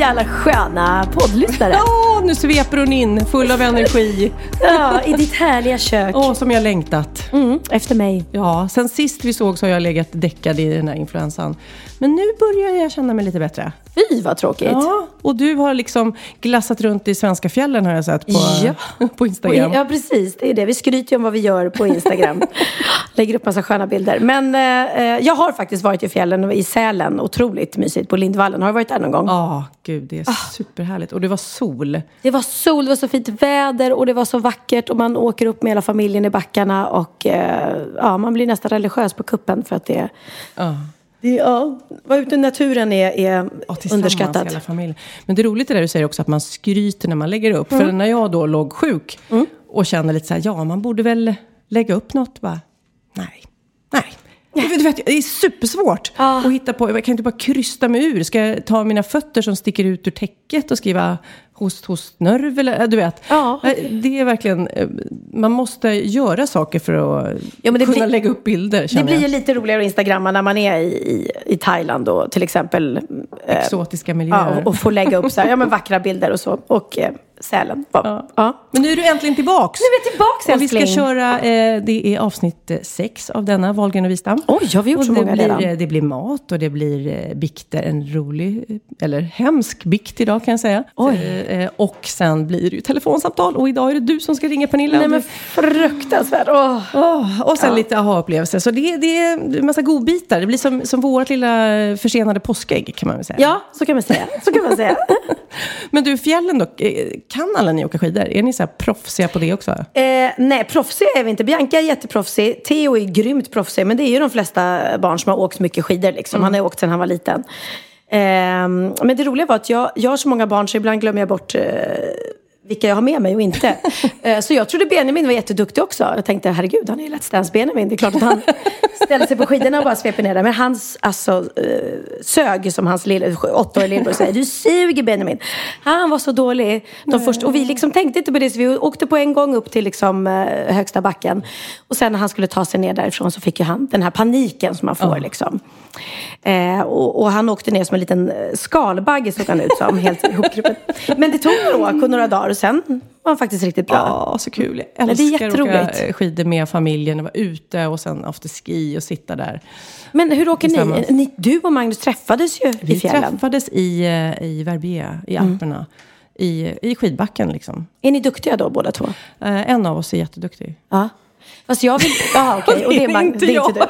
Hej alla sköna poddlyssnare! Ja, nu sveper hon in full av energi. Ja, i ditt härliga kök. Åh, som jag längtat. Mm, efter mig. Ja, sen sist vi såg så har jag legat däckad i den här influensan. Men nu börjar jag känna mig lite bättre. Fy vad tråkigt. Ja, och du har liksom glassat runt i svenska fjällen har jag sett på, Ja. på Instagram. Ja, precis. Det är det. Vi skryter ju om vad vi gör på Instagram. Lägger upp massa sköna bilder. Men eh, jag har faktiskt varit i fjällen, i Sälen. Otroligt mysigt på Lindvallen. Har du varit där någon gång? Ja, gud, det är Ah. superhärligt. Och det var sol. Det var sol, det var så fint väder och det var så vackert. Och man åker upp med hela familjen i backarna. Och eh, ja, man blir nästan religiös på kuppen för att det Ja. Det, ja, vara ute i naturen är, är Ja, underskattat. hela familjen. Men det är roligt det där du säger också att man skryter när man lägger upp. Mm. För när jag då låg sjuk och kände lite så här, ja man borde väl lägga upp något. Bara, nej, nej. Du vet, det är supersvårt att hitta på. Jag kan inte bara krysta mig ur. Ska jag ta mina fötter som sticker ut ur täcket och skriva host, host, nerv? Eller, du vet. Ja. Det är verkligen, eh, man måste göra saker för att Ja, kunna blir- lägga upp bilder. Det blir ju lite roligare att instagramma när man är i, i, i Thailand och till exempel. Exotiska miljöer. Ja, och, och få lägga upp så här, ja, men vackra bilder och så. Och eh, Sälen. Ja. Ja. Ja. Men nu är du äntligen tillbaks. Nu är jag tillbaks, Och vi ska älskling. köra, eh, det är avsnitt eh, sex av denna Wahlgren och Wistam. Oj, har vi gjort och så det många blir, redan? eh, Det blir mat och det blir eh, bikter, en rolig, eh, eller hemsk bikt idag kan jag säga. Oj. Eh, och sen blir det ju telefonsamtal och idag är det du som ska ringa Pernilla. Nej men fruktansvärt. Åh. Åh, och sen lite aha-upplevelser. Så det, det är en massa godbitar. Det blir som, som vårt lilla försenade påskägg kan man väl säga. Ja, så kan man säga. Så kan man säga. Men du, fjällen då? Kan alla ni åka skidor? Är ni så här proffsiga på det också? Eh, nej, proffsiga är vi inte. Bianca är jätteproffsig. Theo är grymt proffsig. Men det är ju de flesta barn som har åkt mycket skidor. Liksom. Han har åkt sedan han var liten. Eh, men det roliga var att jag, jag har så många barn så ibland glömmer jag bort eh, vilka jag har med mig och inte. Eh, så jag trodde Benjamin var jätteduktig också. Jag tänkte, herregud, han är ju Let's Dance Benjamin. Det är klart att han ställer sig på skidorna och bara sveper ner där. Men hans, alltså, eh, sög som hans åttaåriga lillebror säger. Du suger Benjamin. Han var så dålig. De första, och vi liksom tänkte inte på det, så vi åkte på en gång upp till liksom, eh, högsta backen. Och sen när han skulle ta sig ner därifrån så fick ju han den här paniken som man får. Liksom. Eh, och, och han åkte ner som en liten skalbagge såg han ut som. Helt ihopkrupen. Men det tog några några dagar sen var han faktiskt riktigt bra. Ja, så kul. Jag det är älskar att åka skidor med familjen och vara ute och sen afterski och sitta där. Men hur åker ni? ni? Du och Magnus träffades ju Vi i fjällen. Mm. träffades i, eh, i Verbier, i Alperna. I, I skidbacken liksom. Är ni duktiga då båda två? Eh, en av oss är jätteduktig. Ja. Fast jag vill... Ja, okej. Och det är, Det Mag- inte det är inte jag.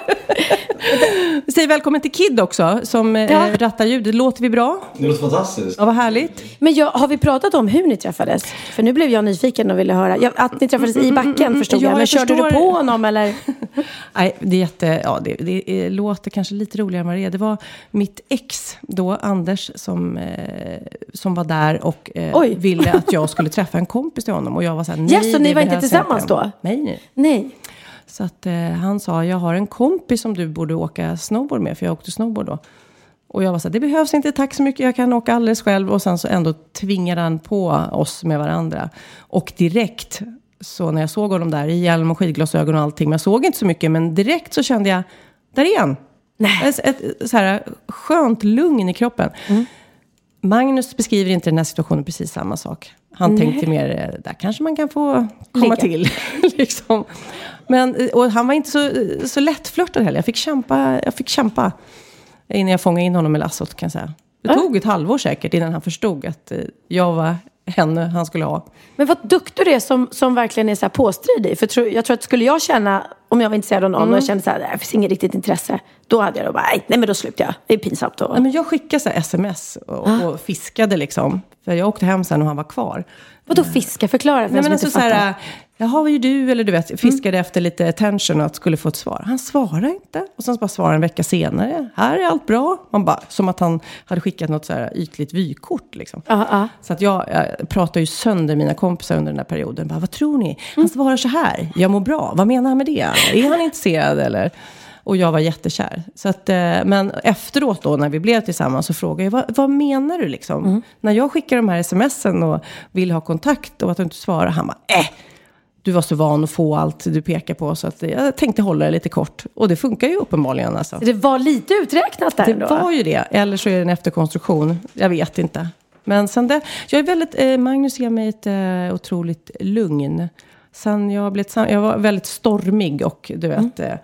du. Säg välkommen till Kid också, som eh, Ja. rattar ljudet. Låter vi bra? Det låter fantastiskt. Ja, vad härligt. Men jag, har vi pratat om hur ni träffades? För nu blev jag nyfiken och ville höra. Ja, att ni träffades i backen förstod Ja, jag. Men jag körde du förstår. på honom eller? Nej, det, är jätte, ja, det, det är, låter kanske lite roligare än vad det är. Det var mitt ex då, Anders, som, eh, som var där och eh, ville att jag skulle träffa en kompis till honom. Och jag var så här, nej, Ja, så ni det var inte tillsammans inte. då? Nej, nej. Nej. Så att eh, han sa, jag har en kompis som du borde åka snowboard med, för jag åkte snowboard då. Och jag var så här, det behövs inte, tack så mycket, jag kan åka alldeles själv. Och sen så ändå tvingade han på oss med varandra. Och direkt, så när jag såg honom där i hjälm och skidglasögon och allting, men jag såg inte så mycket, men direkt så kände jag, där är han. Nej. Ett, ett så här skönt lugn i kroppen. Magnus beskriver inte den här situationen precis samma sak. Han tänkte mer, eh, där kanske man kan få komma Ligga. till. liksom. Men, eh, och han var inte så, så lättflörtad heller. Jag fick kämpa, jag fick kämpa innan jag fångade in honom med lassot kan jag säga. Det tog ett halvår säkert innan han förstod att eh, jag var henne han skulle ha. Men vad duktig du är som, som verkligen är så här påstridig. För tro, jag tror att skulle jag känna, om jag var intresserad av någon och jag kände så här, det finns inget riktigt intresse. Då hade jag då bara, nej, nej men då slutar jag. Det är pinsamt då. Nej, men jag skickade så här sms och, Ah. och fiskade liksom. För jag åkte hem sen och han var kvar. Vadå fiska? Förklara för Nej, men alltså inte så här, jaha vad gör du? Eller du vet, fiskade efter lite attention och att skulle få ett svar. Han svarade inte. Och sen bara svarade en vecka senare. Här är allt bra. Man bara, som att han hade skickat något så här ytligt vykort liksom. Ja, ja. Så att jag, jag pratade ju sönder mina kompisar under den här perioden. Bara, vad tror ni? Han svarar så här. Jag mår bra. Vad menar han med det? Är han intresserad eller? Och jag var jättekär. Så att, eh, men efteråt då när vi blev tillsammans så frågade jag, vad, vad menar du liksom? När jag skickar de här smsen och vill ha kontakt och att du inte svarar. Han bara, äh, du var så van att få allt du pekar på så att jag tänkte hålla det lite kort. Och det funkar ju uppenbarligen alltså. Det var lite uträknat där Det ändå. var ju det, eller så är det en efterkonstruktion. Jag vet inte. Men sen det, jag är väldigt, eh, Magnus ger mig ett eh, otroligt lugn. Sen jag blev jag var väldigt stormig och du vet, eh,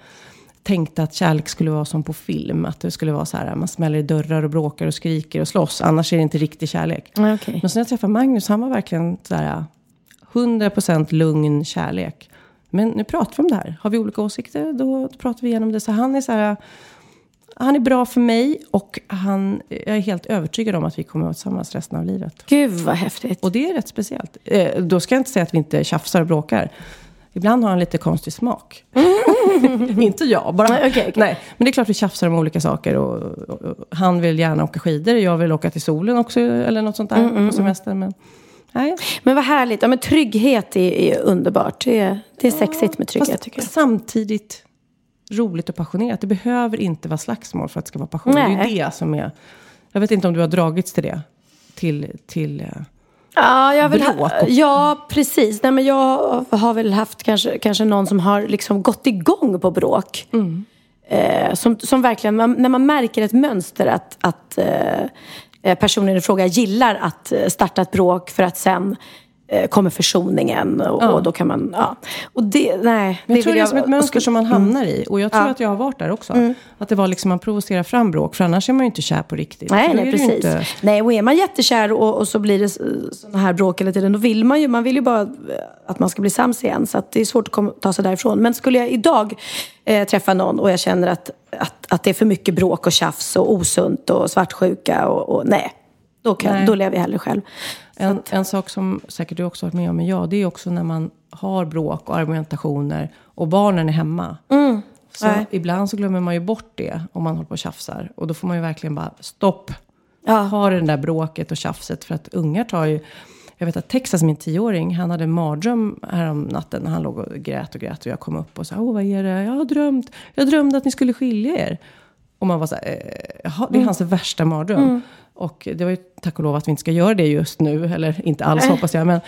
tänkte att kärlek skulle vara som på film. Att det skulle vara så här, man smäller i dörrar och bråkar och skriker och slåss. Annars är det inte riktig kärlek. Ja, okej. Men sen jag träffade Magnus, han var verkligen så här 100% lugn kärlek. Men nu pratar vi om det här. Har vi olika åsikter, då pratar vi igenom det. Så han är så här, han är bra för mig och han, jag är helt övertygad om att vi kommer att vara tillsammans resten av livet. Gud vad häftigt. Och det är rätt speciellt. Eh, då ska jag inte säga att vi inte tjafsar och bråkar. Ibland har han lite konstig smak. inte jag, bara Nej, okej, okej. Nej, men det är klart vi tjafsar om olika saker. Och, och, och, han vill gärna åka skidor, jag vill åka till solen också, eller något sånt där Mm, på semester. Men, nej. Men vad härligt. Ja, men trygghet är, är underbart. Det är, det är sexigt med trygghet Fast tycker jag. samtidigt roligt och passionerat. Det behöver inte vara slagsmål för att det ska vara passion. Det är Nej. ju det som är... Jag vet inte om du har dragits till det. Till... till eh, Ja, jag Bråk ha, ja, precis. Nej, men jag har väl haft kanske, kanske någon som har liksom gått igång på bråk. Mm. Eh, som, som verkligen, när man märker ett mönster att, att eh, personen i fråga gillar att eh, starta ett bråk för att sen eh, kommer försoningen och, Ja. och då kan man, ja. Och det, nej. Men jag tror vill det är som ett mönster som man hamnar i. Och jag tror Ja. att jag har varit där också. Att det var liksom man provocerar fram bråk. För annars är man ju inte kär på riktigt. Nej, nej det precis. Inte, Nej, och är man jättekär och, och så blir det sådana här bråk hela tiden, då vill man ju, man vill ju bara eh, att man ska bli sams igen. Så att det är svårt att komma, ta sig därifrån. Men skulle jag idag eh, träffa någon och jag känner att, att, att det är för mycket bråk och tjafs och osunt och svartsjuka och, och nej. Då, kan, Nej. då lever jag hellre själv. En, en sak som säkert du också varit med om, men jag, det är också när man har bråk och argumentationer och barnen är hemma. Så Nej. ibland så glömmer man ju bort det om man håller på och tjafsar. Och då får man ju verkligen bara stopp. Ja. Ha det där bråket och tjafset. För att ungar tar ju... Jag vet att Texas, min tioåring, han hade en mardröm härom natten. När han låg och grät och grät och jag kom upp och sa, åh vad är det? Jag har drömt. Jag drömde att ni skulle skilja er. Och man var så här, eh, det är hans värsta mardröm. Och det var ju tack och lov att vi inte ska göra det just nu. Eller inte alls hoppas jag. Men,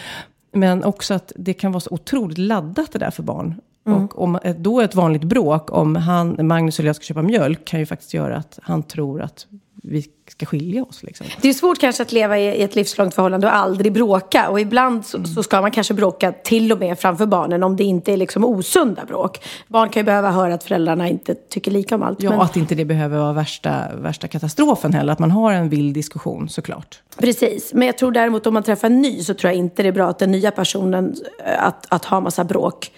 men också att det kan vara så otroligt laddat det där för barn. Och om ett- då ett vanligt bråk, om han, Magnus eller jag ska köpa mjölk, kan ju faktiskt göra att han tror att vi ska skilja oss. Liksom. Det är svårt kanske att leva i ett livslångt förhållande och aldrig bråka. Och ibland så, så ska man kanske bråka till och med framför barnen om det inte är liksom osunda bråk. Barn kan ju behöva höra att föräldrarna inte tycker lika om allt. Ja, men- att inte det behöver vara värsta, värsta katastrofen heller. Att man har en vild diskussion såklart. Precis, men jag tror däremot om man träffar en ny så tror jag inte det är bra att den nya personen, eh, att, att ha massa bråk.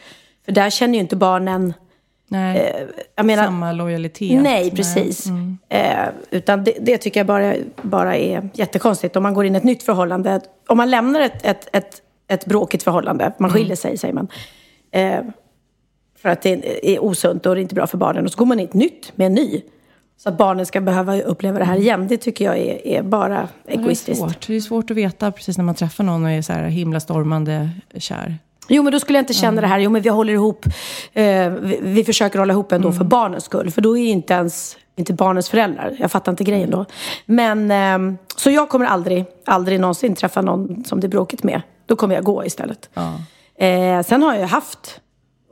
För där känner ju inte barnen, Nej, jag menar, samma lojalitet. nej precis. Eh, utan det, det tycker jag bara, bara är jättekonstigt. Om man går in i ett nytt förhållande, om man lämnar ett, ett, ett, ett bråkigt förhållande, man skiljer sig säger man. Eh, för att det är osunt och det är inte bra för barnen. Och så går man in i ett nytt med en ny. Så att barnen ska behöva uppleva det här igen, det tycker jag är, är bara Ja, Det är, egoistiskt. svårt. det är svårt att veta precis när man träffar någon och är så här himla stormande kär. Jo, men då skulle jag inte känna det här, jo men vi håller ihop, eh, vi, vi försöker hålla ihop ändå för barnens skull. För då är ju inte ens, inte barnens föräldrar. Jag fattar inte grejen då. Men, ehm, så jag kommer aldrig, aldrig någonsin träffa någon som det är bråkigt med. Då kommer jag gå istället. Eh, sen har jag haft,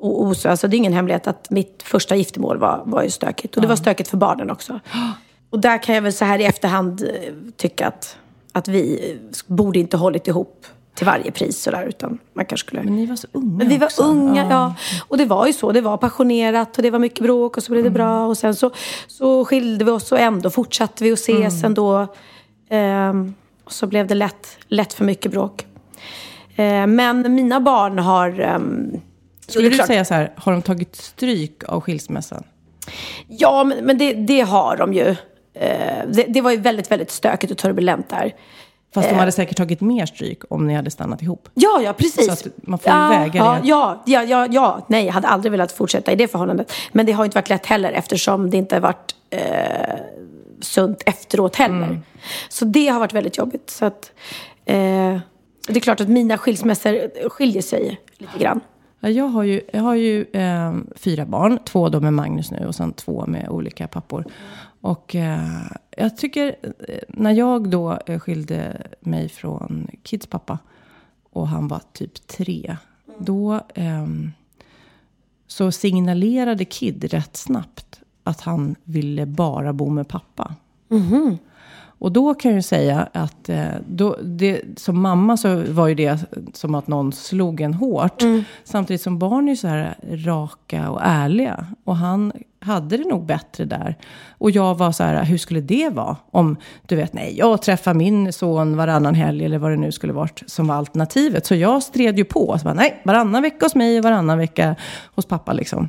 och, och, så- alltså det är ingen hemlighet att mitt första giftermål var, var ju stökigt. Och det var stökigt för barnen också. Och där kan jag väl så här i efterhand eh, tycka att, att vi eh, borde inte hållit ihop till varje pris sådär. Utan man kanske skulle... Men ni var så unga Men vi var också. unga, ja. Och det var ju så. Det var passionerat och det var mycket bråk och så blev det bra. Och sen så, så skilde vi oss och ändå fortsatte vi att ses ändå. Ehm, och så blev det lätt, lätt för mycket bråk. Ehm, men mina barn har... ehm, Skulle du klart- säga så här, har de tagit stryk av skilsmässan? Ja, men, men det, det har de ju. Ehm, det, det var ju väldigt, väldigt stökigt och turbulent där. Fast Eh. de hade säkert tagit mer stryk om ni hade stannat ihop. Ja, ja, precis. Så att man får ja, väga ja, det. Ja, ja, ja, ja, nej, jag hade aldrig velat fortsätta i det förhållandet. Men det har inte varit lätt heller eftersom det inte har varit eh, sunt efteråt heller. Mm. Så det har varit väldigt jobbigt. Så att, eh, det är klart att mina skilsmässor skiljer sig lite grann. Ja, Jag har ju, jag har ju eh, fyra barn, två då med Magnus nu och sen två med olika pappor. Och eh, jag tycker, eh, när jag då eh, skilde mig från Kids pappa och han var typ tre, då ehm, så signalerade Kid rätt snabbt att han ville bara bo med pappa. Och då kan jag ju säga att eh, då, det, som mamma så var ju det som att någon slog en hårt. Samtidigt som barn är ju så här raka och ärliga. Och han hade det nog bättre där. Och jag var så här, hur skulle det vara? Om, du vet, nej, jag träffar min son varannan helg eller vad det nu skulle varit som var alternativet. Så jag stred ju på. Så bara, nej, varannan vecka hos mig och varannan vecka hos pappa liksom.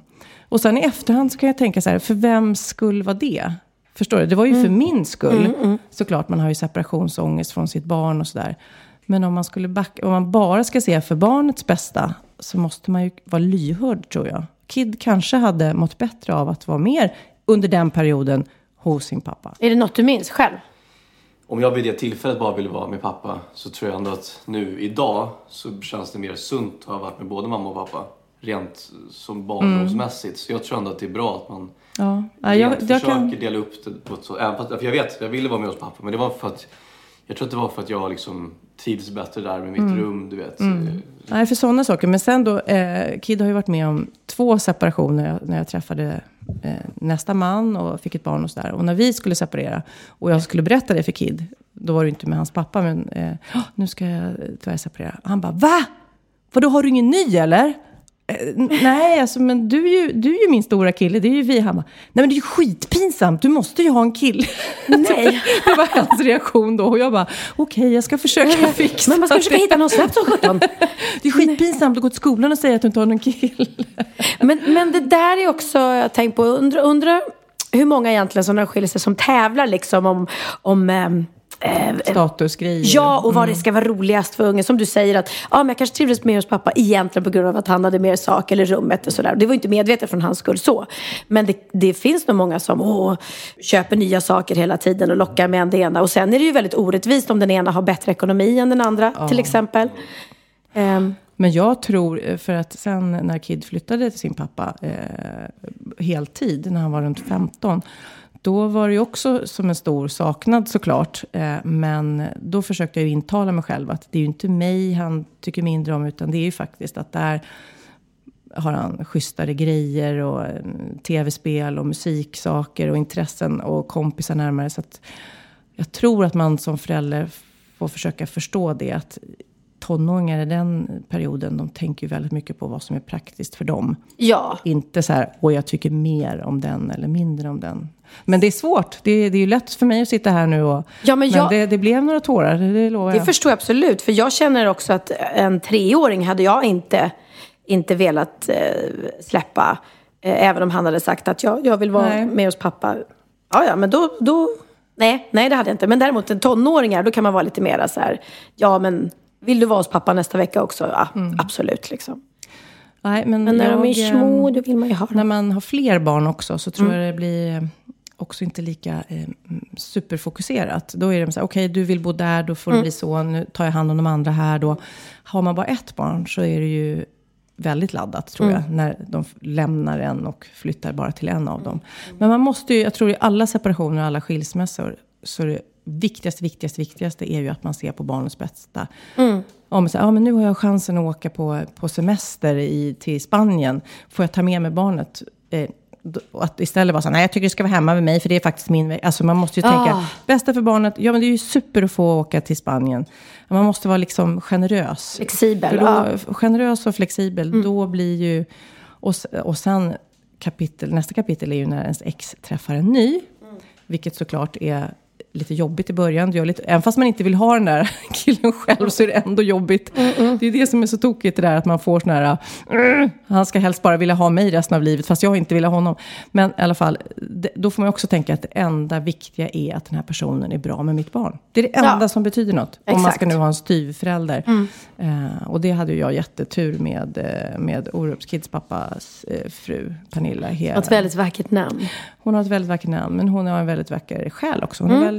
Och sen i efterhand så kan jag tänka så här, för vem skull var det? Förstår du? Det var ju för min skull. Såklart, man har ju separationsångest från sitt barn och sådär. Men om man, skulle backa, om man bara ska se för barnets bästa så måste man ju vara lyhörd tror jag. Kid kanske hade mått bättre av att vara mer under den perioden hos sin pappa. Är det något du minns själv? Om jag vid det tillfället bara ville vara med pappa så tror jag ändå att nu idag så känns det mer sunt att ha varit med både mamma och pappa. Rent som barndomsmässigt. Så jag tror ändå att det är bra att man Ja, ja, jag, jag försöker kan... dela upp det på ett så... Även fast, för jag vet, jag ville vara med hos pappa men det var för att jag tror att det var för att jag liksom trivdes bättre där med mitt Mm. rum, du vet. Eh, Nej, för sådana saker. Men sen då, eh, Kid har ju varit med om två separationer när jag, när jag träffade eh, nästa man och fick ett barn och sådär. Och när vi skulle separera och jag skulle berätta det för Kid, då var det inte med hans pappa, men eh, "Åh, nu ska jag tyvärr separera. Han bara, va? Vadå, har du ingen ny eller? Eh, nej, alltså, men du är, ju, du är ju min stora kille, det är ju vi. Han bara, nej men det är ju skitpinsamt, du måste ju ha en kille. Nej. det var hans reaktion då. Och jag bara, okej, jag ska försöka fixa Men man ska försöka det. hitta någon snabbt som sjutton. Det är skitpinsamt att gå till skolan och säga att du inte har någon kille. Men, men det där är också, jag har tänkt på, undrar undra hur många egentligen som skiljer sig som tävlar liksom om, om ehm, eh, Statusgrejer. Ja, och vad det ska vara roligast för ungen. Som du säger att ja, men jag kanske trivdes mer hos pappa egentligen på grund av att han hade mer sak eller rummet och sådär. Det var inte medvetet från hans skull så. Men det, det finns nog många som åh, köper nya saker hela tiden och lockar med en det ena. Och sen är det ju väldigt orättvist om den ena har bättre ekonomi än den andra till exempel. Ehm, Men jag tror, eh, för att sen när Kid flyttade till sin pappa eh, heltid, när han var runt 15, då var det ju också som en stor saknad såklart. Eh, men då försökte jag ju intala mig själv att det är ju inte mig han tycker mindre om, utan det är ju faktiskt att där har han schysstare grejer och eh, tv-spel och musiksaker och intressen och kompisar närmare. Så att jag tror att man som förälder får försöka förstå det. Att tonåringar i den perioden, de tänker ju väldigt mycket på vad som är praktiskt för dem. ja, Inte så här, åh jag tycker mer om den eller mindre om den. Men det är svårt. Det är, det är ju lätt för mig att sitta här nu och... Ja, men jag- det, det blev några tårar, det, det lovar det jag. förstår jag absolut. För jag känner också att en treåring hade jag inte, inte velat eh, släppa. Eh, även om han hade sagt att jag, jag vill vara Nej. med hos pappa. Ja, ja, men då, då... Nej, nej, det hade jag inte. Men däremot en tonåringar, då kan man vara lite mera så här. Ja, men vill du vara hos pappa nästa vecka också? Ja, absolut liksom. Nej, men Men när de jag, är eh, små, då vill man ju ha När dem. man har fler barn också så tror Mm. jag det blir eh, också inte lika eh, mm, superfokuserat. Då är det så här, okej du vill bo där, då får det Mm. bli så. Nu tar jag hand om de andra här då. Har man bara ett barn så är det ju väldigt laddat tror Mm. jag. När de lämnar en och flyttar bara till en av dem. Men man måste ju, jag tror i alla separationer och alla skilsmässor. Så det viktigaste, viktigaste, viktigaste är ju att man ser på barnets bästa. Om man säger, ja men nu har jag chansen att åka på, på semester i, till Spanien. Får jag ta med mig barnet? Eh, att istället vara så här, nej jag tycker du ska vara hemma med mig för det är faktiskt min väg. Alltså man måste ju tänka, Ah. bästa för barnet, ja men det är ju super att få åka till Spanien. Man måste vara liksom generös. Flexibel, då. Mm. Generös och flexibel, då blir ju, och, och sen kapitel, nästa kapitel är ju när ens ex träffar en ny. Vilket såklart är lite jobbigt i början. Det gör lite, även fast man inte vill ha den där killen själv så är det ändå jobbigt. Det är det som är så tokigt det där att man får sån här... "Mm, han ska helst bara vilja ha mig resten av livet fast jag inte vill ha honom. Men i alla fall, det, då får man också tänka att det enda viktiga är att den här personen är bra med mitt barn. Det är det enda Ja. som betyder något. Om man ska Exakt. nu ha en styvförälder. Eh, och det hade ju jag jättetur med, eh, med Orups Kids pappas eh, fru Pernilla. Hela. Ett väldigt vackert namn. Hon har ett väldigt vackert namn, men hon har en väldigt vacker själ också. Hon har väldigt,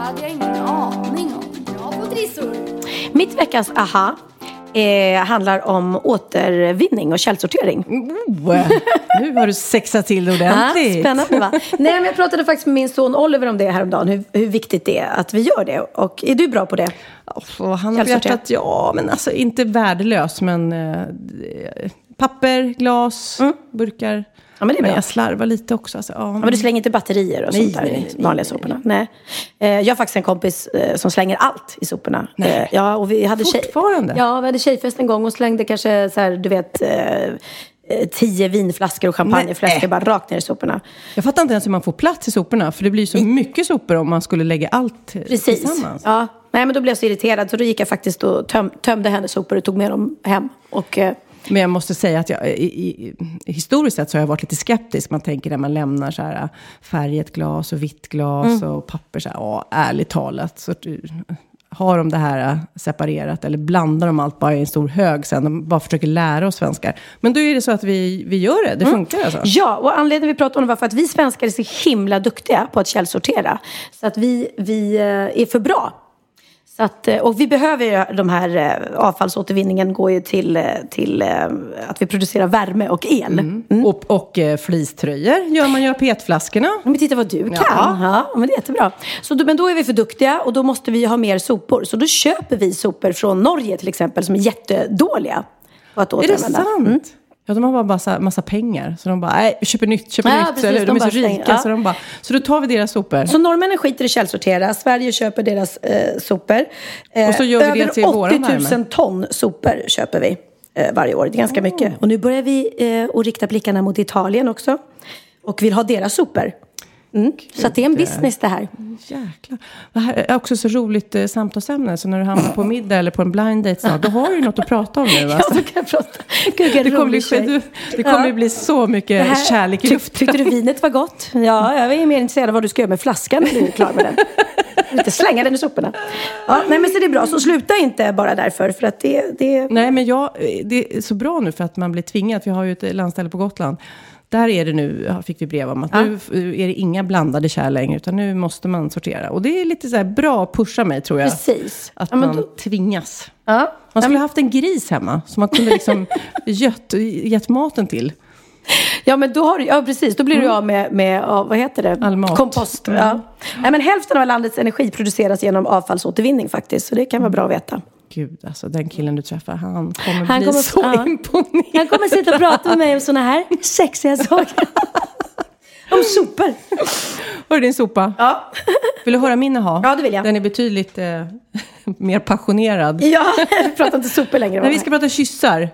Hade jag ingen aning om. Bra på trissor! Mitt veckans aha eh, handlar om återvinning och källsortering. Oh, nu har du sexat till det Ja, ordentligt. spännande va? Nej, men jag pratade faktiskt med min son Oliver om det häromdagen, hur, hur viktigt det är att vi gör det. Och är du bra på det? Och han har hjärtat, ja, men alltså inte värdelös, men eh, papper, glas, burkar. Ja, men det är bra. jag slarvar lite också. Alltså, ja, Ja, men du slänger inte batterier och Nej, sånt där nej, i nej, vanliga soporna? Nej. Eh, Jag har faktiskt en kompis eh, som slänger allt i soporna. Nej. Eh, Ja, och vi hade tjej- Fortfarande? Ja, vi hade tjejfest en gång och slängde kanske så här, du vet, tio vinflaskor och champagneflaskor bara rakt ner i soporna. Jag fattar inte ens hur man får plats i soporna, för det blir så mycket sopor om man skulle lägga allt Precis. tillsammans. Ja. Nej, men då blev jag så irriterad så då gick jag faktiskt och töm, tömde hennes sopor och tog med dem hem. Och, Men jag måste säga att jag, i, i, historiskt sett så har jag varit lite skeptisk. Man tänker när man lämnar så här färg i ett glas och vitt glas och papper. Så här, ja, ärligt talat. Så, att du- har de det här separerat eller blandar de allt bara i en stor hög sen? De bara försöker lära oss svenskar. Men då är det så att vi, vi gör det. Det funkar alltså. Ja, och anledningen vi pratade om det var för att vi svenskar är så himla duktiga på att källsortera. Så att vi, vi är för bra. Så att, eh, och vi behöver ju de här eh, avfallsåtervinningen går ju till, eh, till att vi producerar värme och el. Mm. Och, och eh, fleecetröjor gör man ju av petflaskorna. Men titta vad du kan. Ja. Ja. men det är jättebra. Så, men då är vi för duktiga och då måste vi ha mer sopor. Så då köper vi sopor från Norge till exempel som är jättedåliga på att Är det återanvända. sant? Ja, de har bara massa, massa pengar. Så de bara, nej, vi köper nytt, köper Ja, nytt. precis, eller, de, de är så rika, ja. så de bara, så då tar vi deras sopor. Så norrmännen skiter i källsortera, Sverige köper deras eh, sopor. Eh, Och så gör vi det över till 80 våran 000 värme. ton sopor köper vi eh, varje år. Det är ganska mycket. Och nu börjar vi eh, att rikta blickarna mot Italien också. Och vill ha deras sopor. Mm. Så det är en business det här. Jäklar. Det här är också så roligt eh, samtalsämne. Så när du hamnar på middag eller på en blind date snart, då har du något att prata om nu. Ja, Alltså. då kan jag prata. Gud, Det kommer, bli, du, det kommer Ja. bli så mycket här- kärlek i tyck- luften. Tyckte du vinet var gott? Ja, jag är mer intresserad av vad du ska göra med flaskan när du är klar med den. Inte slänga den i soporna. Ja, nej, men så det är bra. Så sluta inte bara därför. För att det, det... Nej, men jag, det är så bra nu för att man blir tvingad. Vi har ju ett landställe på Gotland. Där är det nu, fick vi brev om, att nu är det inga blandade kärl längre, utan nu måste man sortera. Och det är lite så här bra att pusha mig, tror jag. Precis. Att Ja, man då- tvingas. Ja. Man skulle ha haft en gris hemma, som man kunde liksom gett, gett maten till. Ja, men då har du, ja precis, då blir du av med, med ja, vad heter det? All mat. Kompost. Ja. Nej, men hälften av landets energi produceras genom avfallsåtervinning faktiskt, så det kan vara bra att veta. Gud, alltså den killen du träffar, han kommer Han bli kommer- så ja. imponerad. Han kommer sitta och prata med mig om sådana här sexiga saker. om sopor. Hör din sopa? Ja. Vill du höra min aha? Ja, det vill jag. Den är betydligt eh, mer passionerad. Ja, vi pratar inte sopor längre. Men vi ska prata kyssar.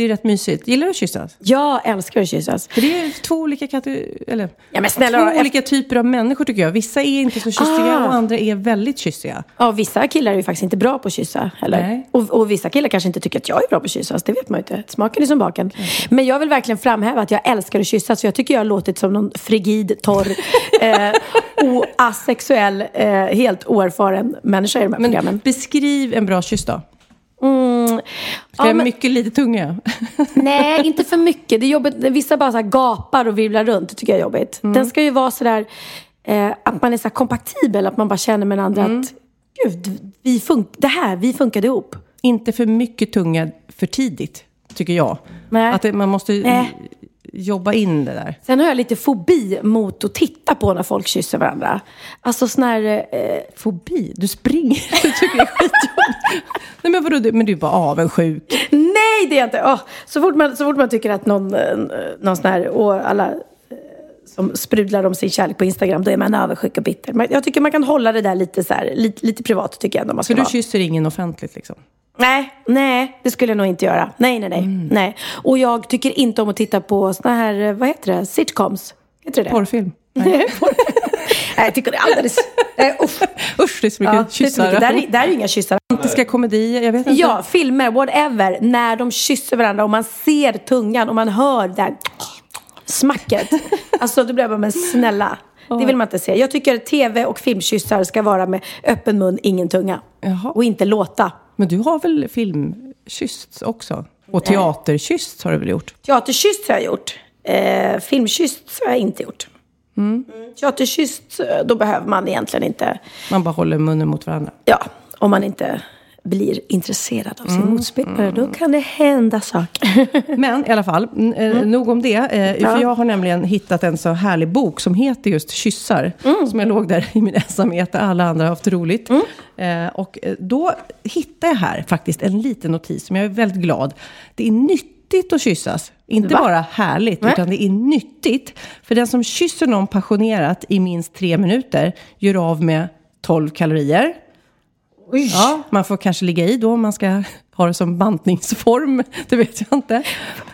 Det är rätt mysigt. Gillar du att kyssas? Jag älskar att kyssas. För det är två olika, kategorier, eller, Ja, snälla två olika typer av människor tycker jag. Vissa är inte så kyssiga Ah. och andra är väldigt kyssiga. Ja, vissa killar är ju faktiskt inte bra på att kyssa. Eller? Nej. Och, och vissa killar kanske inte tycker att jag är bra på att kyssas. Det vet man ju inte. Smaken är som baken. Men jag vill verkligen framhäva att jag älskar att kyssas. För jag tycker jag har låtit som någon frigid, torr, eh, och asexuell, eh, helt oerfaren människa i de här Men programmen. beskriv en bra kyss då. Mm. Ska Ja, men- mycket lite tunga? Nej, inte för mycket. Det är jobbigt. Vissa bara så gapar och virvlar runt. Det tycker jag är jobbigt. Mm. Den ska ju vara sådär eh, att man är så kompatibel. Att man bara känner med den andra Mm. att gud, vi fun- det här, vi funkade ihop. inte för mycket tunga för tidigt, tycker jag. Nej. Att det, man måste Nej. Jobba in det där. Sen har jag lite fobi mot att titta på när folk kysser varandra. Alltså sån här... Eh, Fobi? Du springer. Du tycker det är skitjobbigt. Nej men vadå, du- men du är bara avundsjuk. nej, det är jag inte. Åh, så, fort man, så fort man tycker att någon, eh, någon sån här... Och alla eh, som sprudlar om sin kärlek på Instagram, då är man avundsjuk och bitter. Jag tycker man kan hålla det där lite, så här, lite, lite privat, tycker jag ändå man Så ska du vara. kysser ingen offentligt liksom? Nej, nej, det skulle jag nog inte göra. Nej, nej, nej. Mm. nej. Och jag tycker inte om att titta på såna här, eh, vad heter det, sitcoms? Heter det det? Porrfilm? Nej, jag tycker det är alldeles... Eh, uff. Usch, det är så mycket Ja, det är kyssar. mycket. Där, är- där är inga kyssar. Romantiska komedier, jag vet inte. Ja, filmer, whatever. När de kysser varandra och man ser tungan och man hör det här smacket. Alltså då blir jag bara, men snälla. Det vill man inte se. Jag tycker tv och filmkyssar ska vara med öppen mun, ingen tunga. Jaha. Och inte låta. Men du har väl filmkyssts också? Och teaterkyssts har du väl gjort? Teaterkysst har jag gjort. Eh, filmkysst har jag inte gjort. Mm. Teaterkysst, eh, då behöver man egentligen inte, Man bara håller munnen mot varandra. ja, om man inte blir intresserad av sin Mm. motspelare, då kan det hända saker. Men i alla fall, eh, nog om det. Eh, För jag har nämligen hittat en så härlig bok som heter just Kyssar. Som jag låg där i min ensamhet där alla andra har haft roligt. Eh, och eh, då hittade jag här faktiskt en liten notis som jag är väldigt glad. Det är nyttigt att kyssas. Inte Va? bara härligt, Nej. utan det är nyttigt. För den som kysser någon passionerat i minst tre minuter gör av med 12 kalorier. Ja, man får kanske ligga i då om man ska ha det som bantningsform. Det vet jag inte.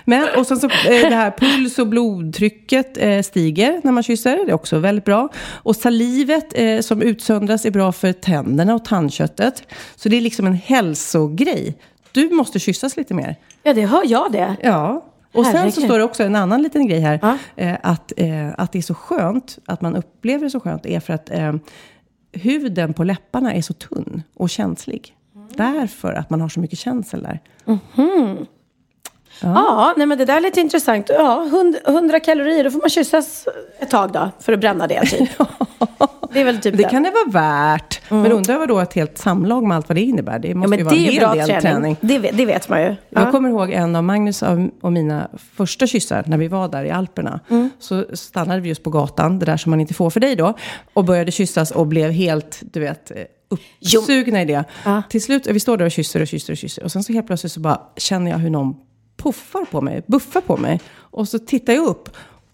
Men, och sen så eh, det här puls och blodtrycket eh, stiger när man kysser. Det är också väldigt bra. Och salivet eh, som utsöndras är bra för tänderna och tandköttet. Så det är liksom en hälsogrej. Du måste kyssas lite mer. Ja, det hör jag det. Ja. Och sen så står det också en annan liten grej här. Ja. Att, att det är så skönt, att man upplever det så skönt, är för att huden på läpparna är så tunn och känslig. Därför att man har så mycket känsel där. Ja, nej men det där är lite intressant. Ja, hund- 100 kalorier, då får man kyssas ett tag då, för att bränna det. Typ. Det är väl typ Det kan det vara värt. Men undrar vad då ett helt samlag med allt vad det innebär. Det ja, måste men ju det vara en hel del träning. träning. Det, vet- det vet man ju. Jag Ja. kommer ihåg en av Magnus och mina första kyssar när vi var där i Alperna. Mm. Så stannade vi just på gatan, det där som man inte får för dig då. Och började kyssas och blev helt, du vet, eh, uppsugna i det. Ja. Till slut, vi står där och kysser och kysser och kysser. Och sen så helt plötsligt så bara känner jag hur någon puffar på mig, buffar på mig. Och så tittar jag upp.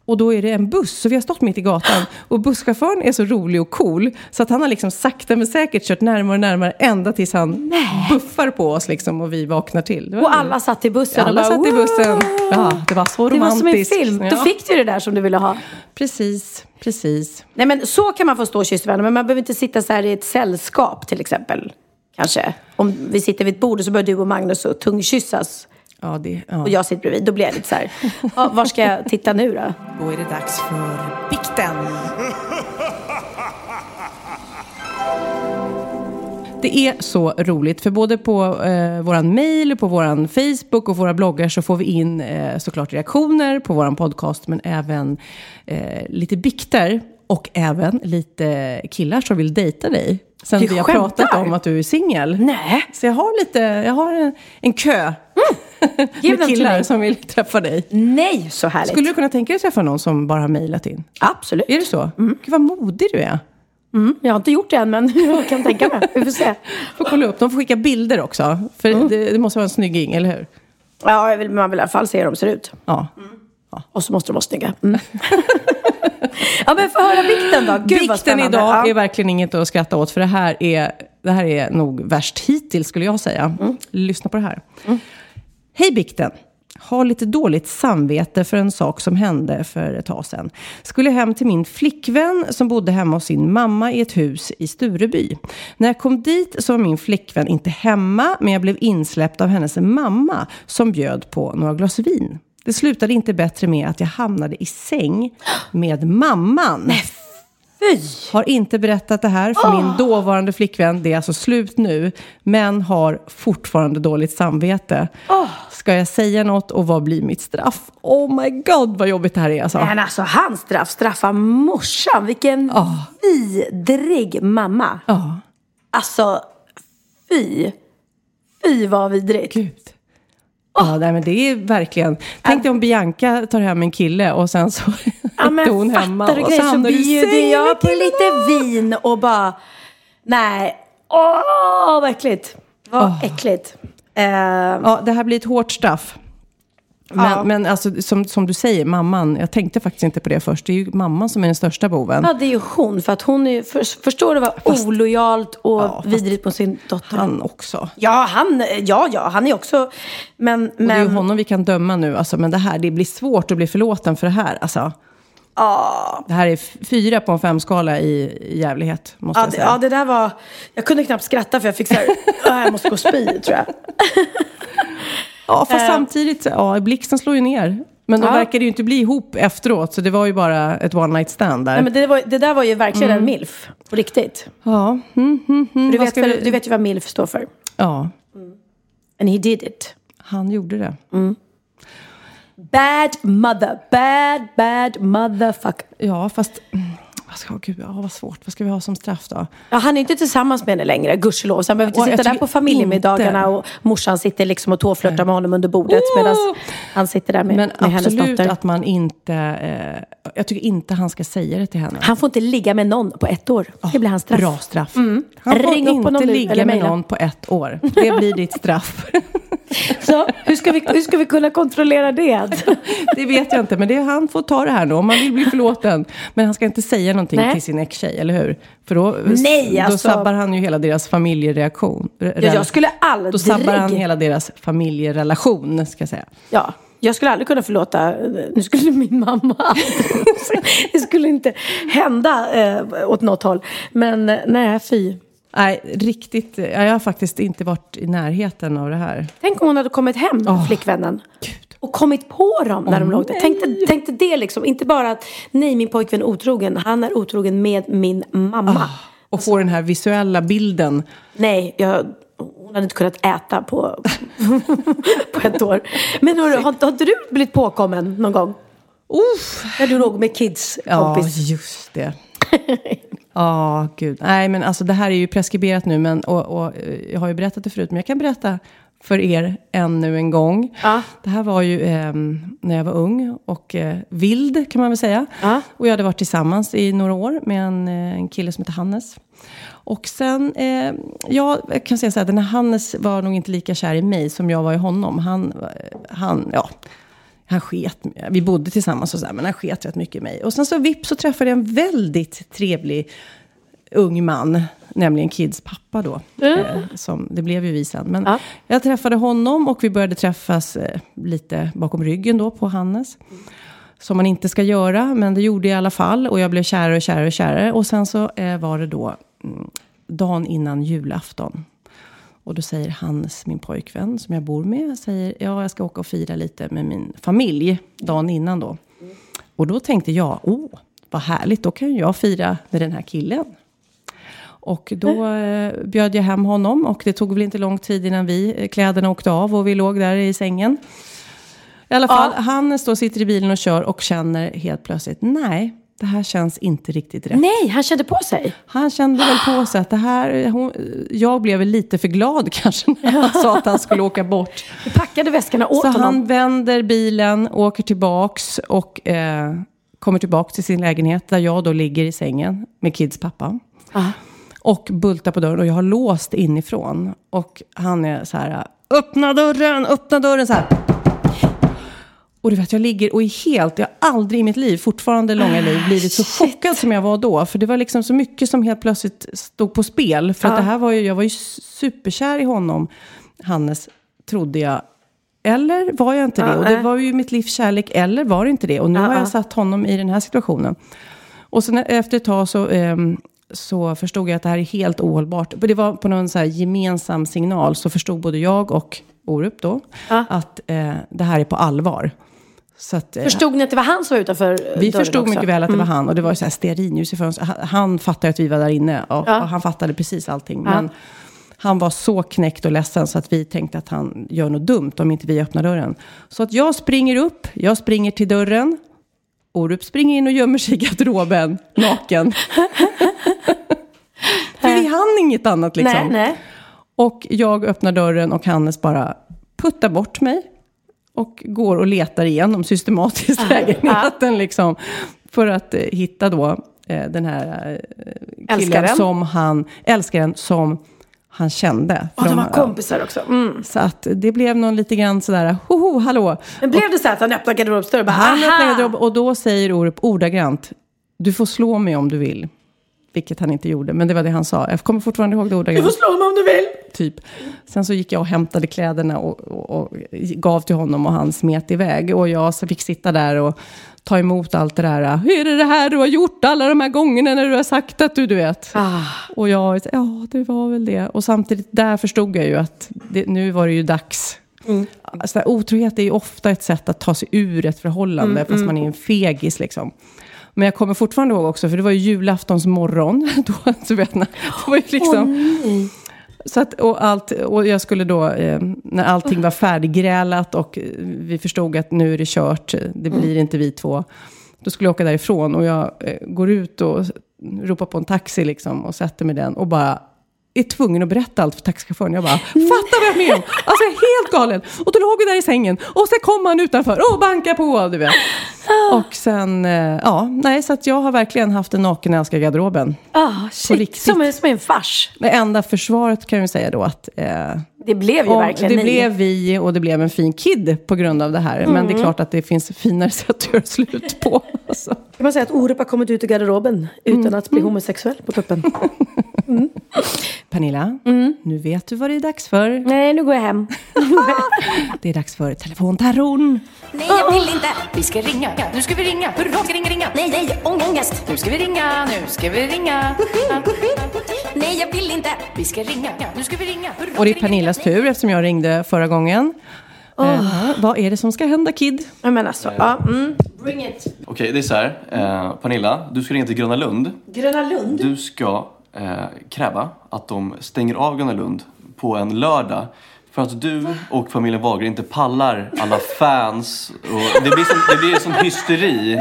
Och då är det en buss, så vi har stått mitt i gatan. Och busschauffören är så rolig och cool. Så att han har liksom sakta men säkert kört närmare och närmare ända tills han buffar på oss liksom och vi vaknar till. Det Och alla satt i bussen alla och bara, satt i bussen. "Wow!" Ja, det var så Det var romantiskt. som en film. Ja. Då fick du det där som du ville ha. Precis, precis. Nej men så kan man få stå och kyssa varandra. Men man behöver inte sitta så här i ett sällskap till exempel. Kanske. Om vi sitter vid ett bord och så börjar du och Magnus och tungkyssas. Ja, det, ja. Och jag sitter bredvid. Då blir jag lite så här. Ja, var ska jag titta nu då? Då är det dags för bikten. Det är så roligt, för både på eh, våran mail, på våran Facebook och våra bloggar så får vi in eh, såklart reaktioner på våran podcast, men även eh, lite bikter och även lite killar som vill dejta dig. Sen Du vi har skämtar? pratat om att du är singel. Nej. Så jag har lite, jag har en, en kö Ge med killar som vill träffa dig. Nej, så härligt. Skulle du kunna tänka dig att träffa någon som bara har mejlat in? Absolut. Är det så? Gud vad modig du är. Mm, jag har inte gjort det än, men jag kan tänka mig. Vi får se. Får kolla upp. De får skicka bilder också. För det, det måste vara en snygging, eller hur? Ja, jag vill, man vill i alla fall se hur de ser ut. Ja. Och så måste de vara snygga. Mm. ja, men få höra vikten då. Gud Vikten idag ja. är verkligen inget att skratta åt. För det här är, det här är nog värst hittills skulle jag säga. Lyssna på det här. Hej Bikten! Har lite dåligt samvete för en sak som hände för ett tag sedan. Skulle hem till min flickvän som bodde hemma hos sin mamma i ett hus i Stureby. När jag kom dit så var min flickvän inte hemma men jag blev insläppt av hennes mamma som bjöd på några glas vin. Det slutade inte bättre med att jag hamnade i säng med mamman. Fy! Har inte berättat det här för min dåvarande flickvän. Det är alltså slut nu. Men har fortfarande dåligt samvete. Ska jag säga något och vad blir mitt straff? Oh my god vad jobbigt det här är alltså. Men alltså hans straff, straffa morsan. Vilken Ja. vidrig mamma. Ja, nej, men det är verkligen... Tänk dig om Bianca tar hem en kille och sen så Ja, men hemma fattar du och så hamnar du i jag på lite vin och bara, nej, åh vad äckligt. Vad Åh. äckligt. Eh, Ja, det här blir ett hårt straff. Men, Ja. men alltså, som, som du säger, mamman, jag tänkte faktiskt inte på det först. Det är ju mamman som är den största boven. ja, det är ju hon, för att hon är, för, förstår du vad olojalt och Ja, fast vidrigt mot sin dotter. Han också. Ja, han, ja, ja, han är också, men, Och det är ju men, honom vi kan döma nu. Alltså, men det här, det blir svårt att bli förlåten för det här. Alltså, ja. det här är fyra på en femskala i, jävlighet, måste Ja jag säga. ja, det där var... Jag kunde knappt skratta för jag fick så här... "Ah, jag måste gå och spy, tror jag. Ja, fast Eh. samtidigt, ja, blixten slår ju ner. Men de Ja. verkade ju inte bli ihop efteråt, så det var ju bara ett one night stand där. Nej, men det, var, det där var ju verkligen en milf. På riktigt. Ja, mm, mm, mm. Du vet, vi- du vet ju vad milf står för. Ja, And he did it. han gjorde det. Bad mother. Bad, bad motherfucker. Ja, fast mm, Vad ska, gud, ja, vad svårt. Vad ska vi ha som straff då? Ja, han är inte tillsammans med henne längre, gudskelov. Så han behöver inte sitta där på familjemiddagarna inte- och morsan sitter liksom och tåflörtar med honom under bordet medan han sitter där med, Men med hennes absolut dotter. att man inte... Eh, jag tycker inte han ska säga det till henne. Han får inte ligga med någon på ett år. Det blir hans straff. Bra straff. Han får Ring inte honom ligga med mejla. någon på ett år. Det blir ditt straff. Så, hur, ska vi, hur ska vi kunna kontrollera det? det vet jag inte, men det, han får ta det här då om man vill bli förlåten. Men han ska inte säga någonting Nej. till sin ex-tjej, eller hur? För då, Nej, då alltså- sabbar han ju hela deras familjereaktion. Ja, jag skulle aldrig... Då sabbar han hela deras familjerelation, ska jag säga. Ja, jag skulle aldrig kunna förlåta, nu skulle min mamma Det skulle inte hända eh, åt något håll. Men eh, nej, fy. Nej, riktigt. ja, Jag har faktiskt inte varit i närheten av det här. Tänk om hon hade kommit hem, flickvännen. Och kommit på dem när de låg där. Tänkte, tänkte det liksom, inte bara att nej min pojkvän är otrogen, han är otrogen med min mamma. Och få den här visuella bilden. Nej, jag, hon hade inte kunnat äta på, på ett år. Men hörru, har, har inte du blivit påkommen någon gång? Uff. När du låg med kids Ja, kompis? just det. Ja, gud. Nej, men alltså det här är ju preskriberat nu, men, och, och, eh, jag har ju berättat det förut, men jag kan berätta för er ännu en gång. Ja. Det här var ju ehm, när jag var ung och eh, vild, kan man väl säga. Ja. Och jag hade varit tillsammans i några år med en, eh, en kille som heter Hannes. Och sen, eh, ja, jag kan säga så här, den här Hannes var nog inte lika kär i mig som jag var i honom. Han, han ja, han sket, vi bodde tillsammans och så här, men han sket rätt mycket i mig. Och sen så vips så träffade jag en väldigt trevlig ung man, nämligen Kids pappa då. Eh, som, det blev ju vi sen. Men Ja. jag träffade honom och vi började träffas eh, lite bakom ryggen då på Hannes. Som man inte ska göra, men det gjorde jag i alla fall. Och jag blev kärare och kärare och kärare. Och sen så eh, var det då mm, dagen innan julafton. Och då säger Hans, min pojkvän som jag bor med, säger ja, jag ska åka och fira lite med min familj dagen innan då. Och då tänkte jag, åh, vad härligt, då kan jag fira med den här killen. Och då eh, bjöd jag hem honom och det tog väl inte lång tid innan vi, eh, kläderna åkte av och vi låg där i sängen. I alla fall, han står, sitter i bilen och kör och känner helt plötsligt, nej, det här känns inte riktigt rätt. Nej, han kände på sig. Han kände väl på sig att det här, hon, jag blev väl lite för glad kanske när han sa att han skulle åka bort. Du packade väskorna åt Så honom. han vänder bilen, åker tillbaks och eh, kommer tillbaks till sin lägenhet där jag då ligger i sängen med Kids pappa. Och bultar på dörren och jag har låst inifrån. Och han är så här, öppna dörren, öppna dörren så här. Och du vet, jag ligger och är helt, jag har aldrig i mitt liv, fortfarande långa liv, blivit så chockad som jag var då. För det var liksom så mycket som helt plötsligt stod på spel. För att det här var ju, jag var ju superkär i honom, Hannes, trodde jag. Eller var jag inte det? Och det var ju mitt livs kärlek, eller var det inte det? Och nu har jag satt honom i den här situationen. Och sen efter ett tag så, ehm, så förstod jag att det här är helt ohållbart. Det var på någon så gemensam signal så förstod både jag och Orup då att eh, det här är på allvar. Att, eh, Förstod ni att det var han som var utanför vi förstod också? mycket väl att det var han och det var så här stearinljus i fönstret. Han, fattade att vi var där inne och, och han fattade precis allting. Men han var så knäckt och ledsen så att vi tänkte att han gör något dumt om inte vi öppnar dörren. Så att jag springer upp, jag springer till dörren. Orup springer in och gömmer sig i garderoben, naken. Vi hann inget annat liksom. Nej, nej. Och jag öppnar dörren och Hannes bara puttar bort mig. Och går och letar igenom systematiskt lägenheten liksom. För att eh, hitta då eh, den här eh, killen Älskaren. som han, älskaren som han kände. Och de var kompisar också. Mm. Så att det blev någon lite grann sådär, hoho, hallå. Men blev det så att han öppnade garderobsdörren och bara Han öppnar garderob och då säger Orup ordagrant, du får slå mig om du vill. Vilket han inte gjorde, men det var det han sa. Jag kommer fortfarande ihåg det Du får ordagrant. slå mig om du vill. Typ. Sen så gick jag och hämtade kläderna och, och, och gav till honom och han smet iväg. Och jag fick sitta där och ta emot allt det där. Hur är det det här du har gjort alla de här gångerna när du har sagt att du, du vet. Ah. Och jag, ja det var väl det. Och samtidigt där förstod jag ju att det, nu var det ju dags. Mm. Alltså, otrohet är ju ofta ett sätt att ta sig ur ett förhållande, Mm, fast man är en fegis liksom. Men jag kommer fortfarande ihåg också, för det var ju julaftons morgon. Då, så vet ni, det var ju liksom... Så att, och, allt, och jag skulle då, eh, när allting var färdiggrälat och eh, vi förstod att nu är det kört, det blir inte vi två. Då skulle jag åka därifrån och jag eh, går ut och ropar på en taxi liksom och sätter mig i den och bara är tvungen att berätta allt för taxichauffören. Jag bara, fattar vad jag är med om? Alltså jag är helt galen. Och då låg vi där i sängen och sen kom han utanför och bankade på, du vet. Och sen, eh, ja, nej, så att jag har verkligen haft en naken älskar garderoben. Ah, shit. Som, en- som en fars. Det enda försvaret kan jag säga då att eh, Det blev ju om, verkligen det ni. blev vi och det blev en fin kid på grund av det här. Men Mm. det är klart att det finns finare sätt att göra slut på. Alltså. Kan man säga att Orup har kommit ut ur garderoben utan att bli homosexuell på kuppen? Pernilla, Mm. nu vet du vad det är dags för. Nej, nu går jag hem. Det är dags för telefonterrorn. Nej, jag vill inte. Vi ska ringa. Nu ska vi ringa. Hurra, ska ringa, ringa. Nej, nej, ång- ångest. Nu ska vi ringa. Nu ska vi ringa. Nej, jag vill inte. Vi ska ringa. Nu ska vi ringa. Hurra, Och det är Pernillas ringa. tur eftersom jag ringde förra gången. Eh, vad är det som ska hända Kid? Ja, men alltså, ja. Mm. Bring it. Okej, det är så här. Eh, Pernilla, du ska ringa till Gröna Lund. Gröna Lund. Du ska eh, kräva att de stänger av Gröna Lund på en lördag. För att du och familjen Wahlgren inte pallar alla fans. Och det, blir blir som hysteri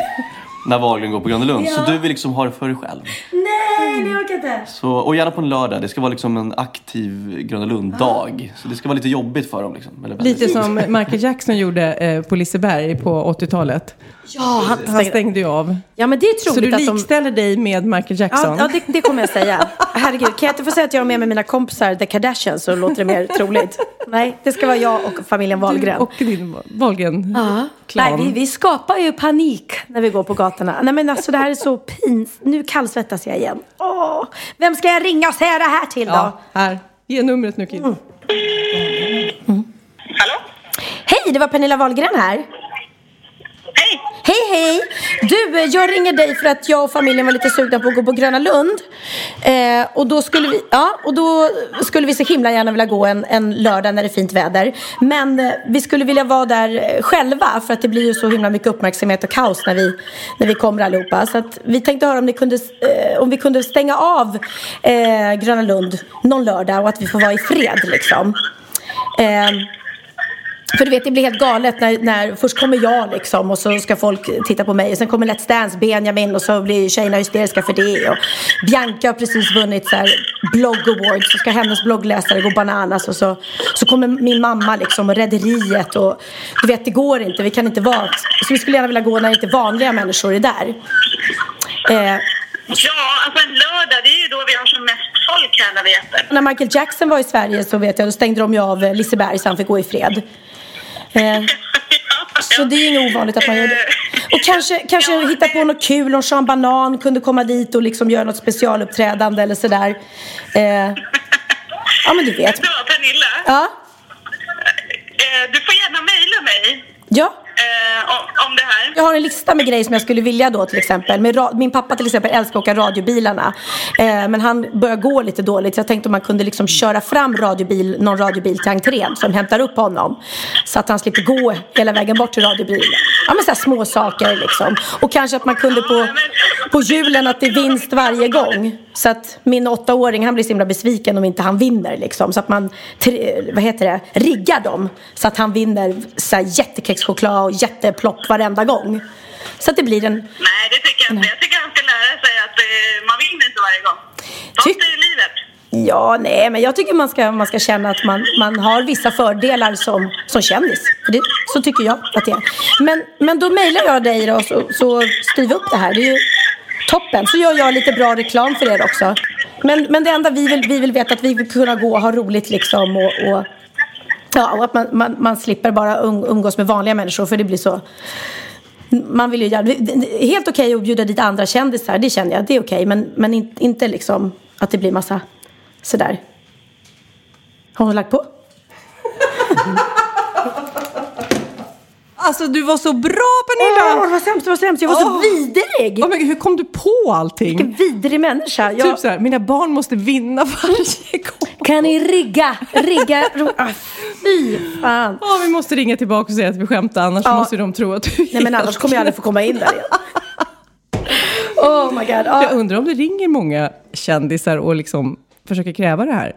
när Wahlgren går på Gröna Lund. Så du vill liksom ha det för dig själv. Nej, det orkar inte. Så, och gärna på en lördag. Det ska vara liksom en aktiv Gröna Lund-dag. Så det ska vara lite jobbigt för dem. Liksom. Lite som Michael Jackson gjorde eh, på Liseberg på 80-talet. Ja, han Han stängde ju av. Ja, men det är Så troligt du att de... likställer dig med Michael Jackson? Ja, ja det, det kommer jag säga. Herregud, kan jag inte få säga att jag är med med mina kompisar The Kardashians så låter det mer troligt? Nej, det ska vara jag och familjen Wahlgren. Och din Wahlgren Ja. klan. Nej, vi, vi skapar ju panik när vi går på gatorna. Nej men alltså det här är så pins. Nu kallsvettas jag igen. Åh, vem ska jag ringa och säga det här till då? Ja, här. Ge numret nu Kid. Hallå? Hej, det var Pernilla Wahlgren här. Hej! Hej! Du, eh, jag ringer dig för att jag och familjen var lite sugna på att gå på Gröna Lund. Eh, och, då skulle vi, ja, och då skulle vi så himla gärna vilja gå en, en lördag när det är fint väder. Men eh, vi skulle vilja vara där eh, själva för att det blir ju så himla mycket uppmärksamhet och kaos när vi, när vi kommer allihopa. Så att vi tänkte höra om, ni kunde, eh, om vi kunde stänga av eh, Gröna Lund någon lördag och att vi får vara i fred liksom. Eh, för du vet, det blir helt galet när, när först kommer jag liksom och så ska folk titta på mig och sen kommer Let's Dance, Benjamin och så blir tjejerna hysteriska för det och Bianca har precis vunnit så här blogg awards så ska hennes bloggläsare gå bananas och så, så kommer min mamma liksom och rederiet och du vet, det går inte, vi kan inte vara så vi skulle gärna vilja gå när inte vanliga människor är där. Eh, Ja, alltså en lördag, det är ju då vi har som mest folk här när vi äter. när Michael Jackson var i Sverige så vet jag, då stängde de ju av Liseberg så han fick gå i fred. Eh, Så det är inget ovanligt att man gör det. Och kanske, kanske Ja, hitta på något kul, om Sean Banan kunde komma dit och liksom göra något specialuppträdande eller sådär. Eh, ja men du vet. Så, Pernilla, Ja, eh, du får gärna mejla mig ja eh, om, det här. Jag har en lista med grejer som jag skulle vilja då till exempel. Med min pappa till exempel älskar att åka radiobilarna. Eh, men han börjar gå lite dåligt. Så jag tänkte om man kunde liksom köra fram radiobil, någon radiobil till entrén som hämtar upp honom. Så att han slipper gå hela vägen bort till radiobilen. Ja men så här små saker liksom. Och kanske att man kunde på, på julen att det är vinst varje gång. Så att min åttaåring han blir så himla besviken om inte han vinner liksom. Så att man, vad heter det, riggar dem. Så att han vinner så här jättekexchoklad och jätteplopp varenda gång. Så att det blir en... Nej, det tycker jag inte. Jag tycker han ska lära sig att eh, man vinner inte varje gång. Sånt Tyck- är livet. Ja, nej, men jag tycker man ska, man ska känna att man, man har vissa fördelar som, som kändis. Det, så tycker jag att det är. Men, men då mejlar jag dig då, så, så skriv upp det här. Det är ju toppen. Så gör jag lite bra reklam för er också. Men, men det enda vi vill, vi vill veta att vi vill kunna gå och ha roligt liksom. Och, och, ja, och att man, man, man slipper bara um, umgås med vanliga människor för det blir så man vill ju gärna, helt okej okay att bjuda dit andra kändisar, det känner jag, det är okej. Okay, men, men in, inte liksom att det blir massa sådär. Har hon lagt på? Alltså du var så bra Pernilla! Åh, det var sämst, det var sämst. Jag var Åh. så vidrig! Oh, men hur kom du på allting? Vilken vidrig människa. Jag... Typ såhär, mina barn måste vinna varje gång. Kan ni rigga? Rigga? ah, fy fan. Ja, vi måste ringa tillbaka och säga att vi skämtar, annars Ja. måste de tro att du är Nej men helt- annars kommer jag aldrig få komma in där igen. Oh my god. Ja. Jag undrar om det ringer många kändisar och liksom försöker kräva det här.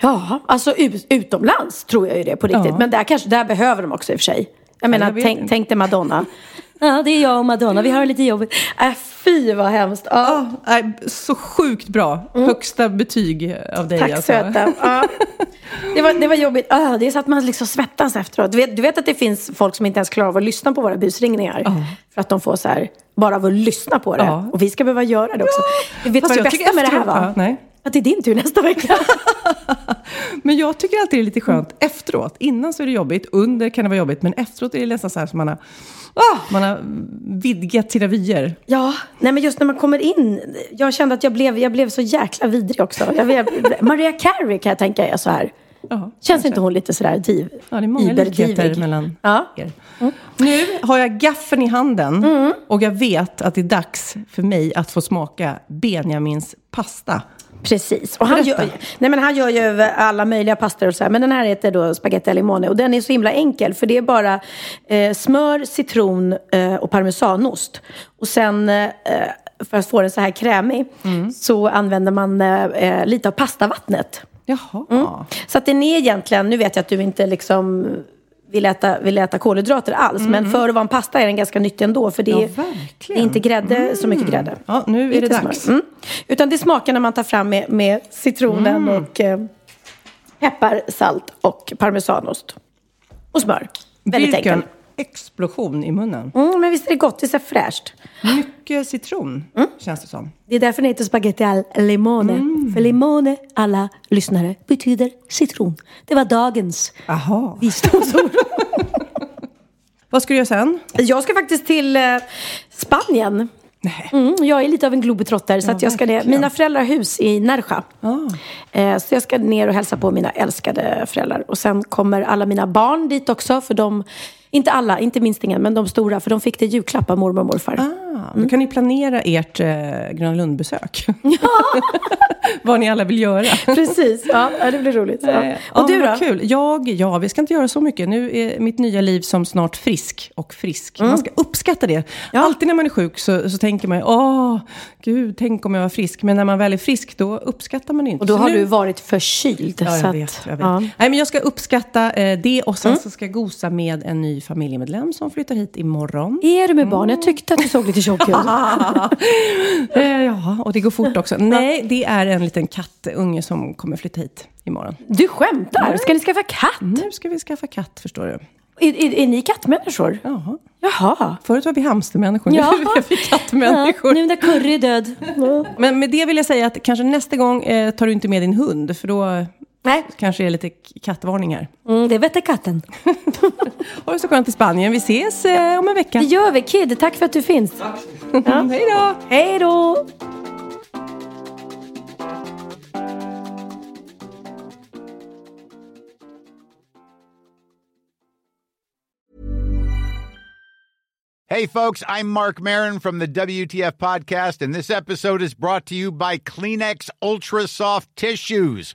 Ja, alltså ut, utomlands tror jag ju det på riktigt. Ja. Men där, kanske, där behöver de också i och för sig. Jag menar, jag tänk, tänk dig Madonna. Ja, det är jag och Madonna. Vi har lite jobbigt. Äh, fy vad hemskt. Ja. Ja, nej, så sjukt bra. Högsta betyg av dig Tack alltså. söta. Ja. Det, var, det var jobbigt. Ah, det är så att man liksom svettas efteråt. Du vet, du vet att det finns folk som inte ens klarar av att lyssna på våra busringningar. För att de får så här, bara av att lyssna på det. Ja. Och vi ska behöva göra det också. Vet du vad det bästa med det här var? Ja, nej. Att det är din tur nästa vecka. Men jag tycker alltid det är lite skönt efteråt. Innan så är det jobbigt, under kan det vara jobbigt, men efteråt är det nästan så här som man har, ah, man har vidgat sina vyer. Ja, nej men just när man kommer in. Jag kände att jag blev, jag blev så jäkla vidrig också. Jag Maria Carey kan jag tänka är så här. Ja, Känns inte hon lite sådär div? Ja, det är många likheter mellan Ja. er. Nu har jag gaffeln i handen och jag vet att det är dags för mig att få smaka Benjamins pasta. Precis. Och han, Berätta. gör, nej men han gör ju alla möjliga pastor och så här. Men den här heter då spaghetti alla limone. Och den är så himla enkel. För det är bara eh, smör, citron eh, och parmesanost. Och sen eh, för att få den så här krämig. Så använder man eh, eh, lite av pastavattnet. Jaha. Så att den är egentligen, nu vet jag att du inte liksom vill äta, vill äta kolhydrater alls. Men för att vara en pasta är den ganska nyttig ändå. För det är, Ja, är inte grädde, så mycket grädde. Ja, nu är det Inte dags. Mm. Utan det smakar när man tar fram med, med citronen Mm. och eh, peppar, salt och parmesanost. Och smör. Väldigt Vilken enkelt. Explosion i munnen. Mm, men visst är det gott, det är så fräscht. Mycket citron, Mm. känns det som. Det är därför den heter spaghetti al limone. Mm. För limone, alla lyssnare, betyder citron. Det var dagens Aha. visdomsord. Vad ska du göra sen? Jag ska faktiskt till eh, Spanien. Mm, jag är lite av en globetrotter. Så Ja, att jag ska ner. Mina föräldrar har hus i Nerja. Ah. Eh, så jag ska ner och hälsa på mina älskade föräldrar. Och sen kommer alla mina barn dit också. För de, inte alla, inte minstingen, men de stora. För de fick det i julklapp av mormor och morfar. Ah, då kan ni planera ert eh, Gröna Lund-besök. Vad ni alla vill göra. Precis, ja, ja, det blir roligt. Ja. Eh, Och du ja, då? Kul. Jag, ja, vi ska inte göra så mycket. Nu är mitt nya liv som snart frisk och frisk. Man ska uppskatta det. Mm. Ja. Alltid när man är sjuk så, så tänker man, åh, gud, tänk om jag var frisk. Men när man väl är frisk, då uppskattar man inte. Och då Så har nu- du varit förkyld. Ja, jag att- vet. Jag vet. ja. Nej, men jag ska uppskatta eh, det och sen så ska jag gosa med en ny familjemedlem som flyttar hit imorgon. Är du med barn? Jag tyckte att du såg lite tjock ut. Eh, ja, och det går fort också. Nej, det är en liten kattunge som kommer flytta hit imorgon. Du skämtar? Ska ni skaffa katt? Nu ska vi skaffa katt, förstår du. Är, är, är ni kattmänniskor? Jaha. Jaha. Förut var vi hamstermänniskor, nu Ja. är vi kattmänniskor. nu när Curry är död. Ja. Men med det vill jag säga att kanske nästa gång eh, tar du inte med din hund, för då Nej, kanske är lite k- kattvarning här. mm, det vette katten. Ha det så skönt i Spanien. Vi ses eh, om en vecka. Det gör vi. Kid, tack för att du finns. Ja. Hej då! Hej då! Hey, folks, I'm Mark Marin from the WTF Podcast, and this episode is brought to you by Kleenex Ultra Soft Tissues,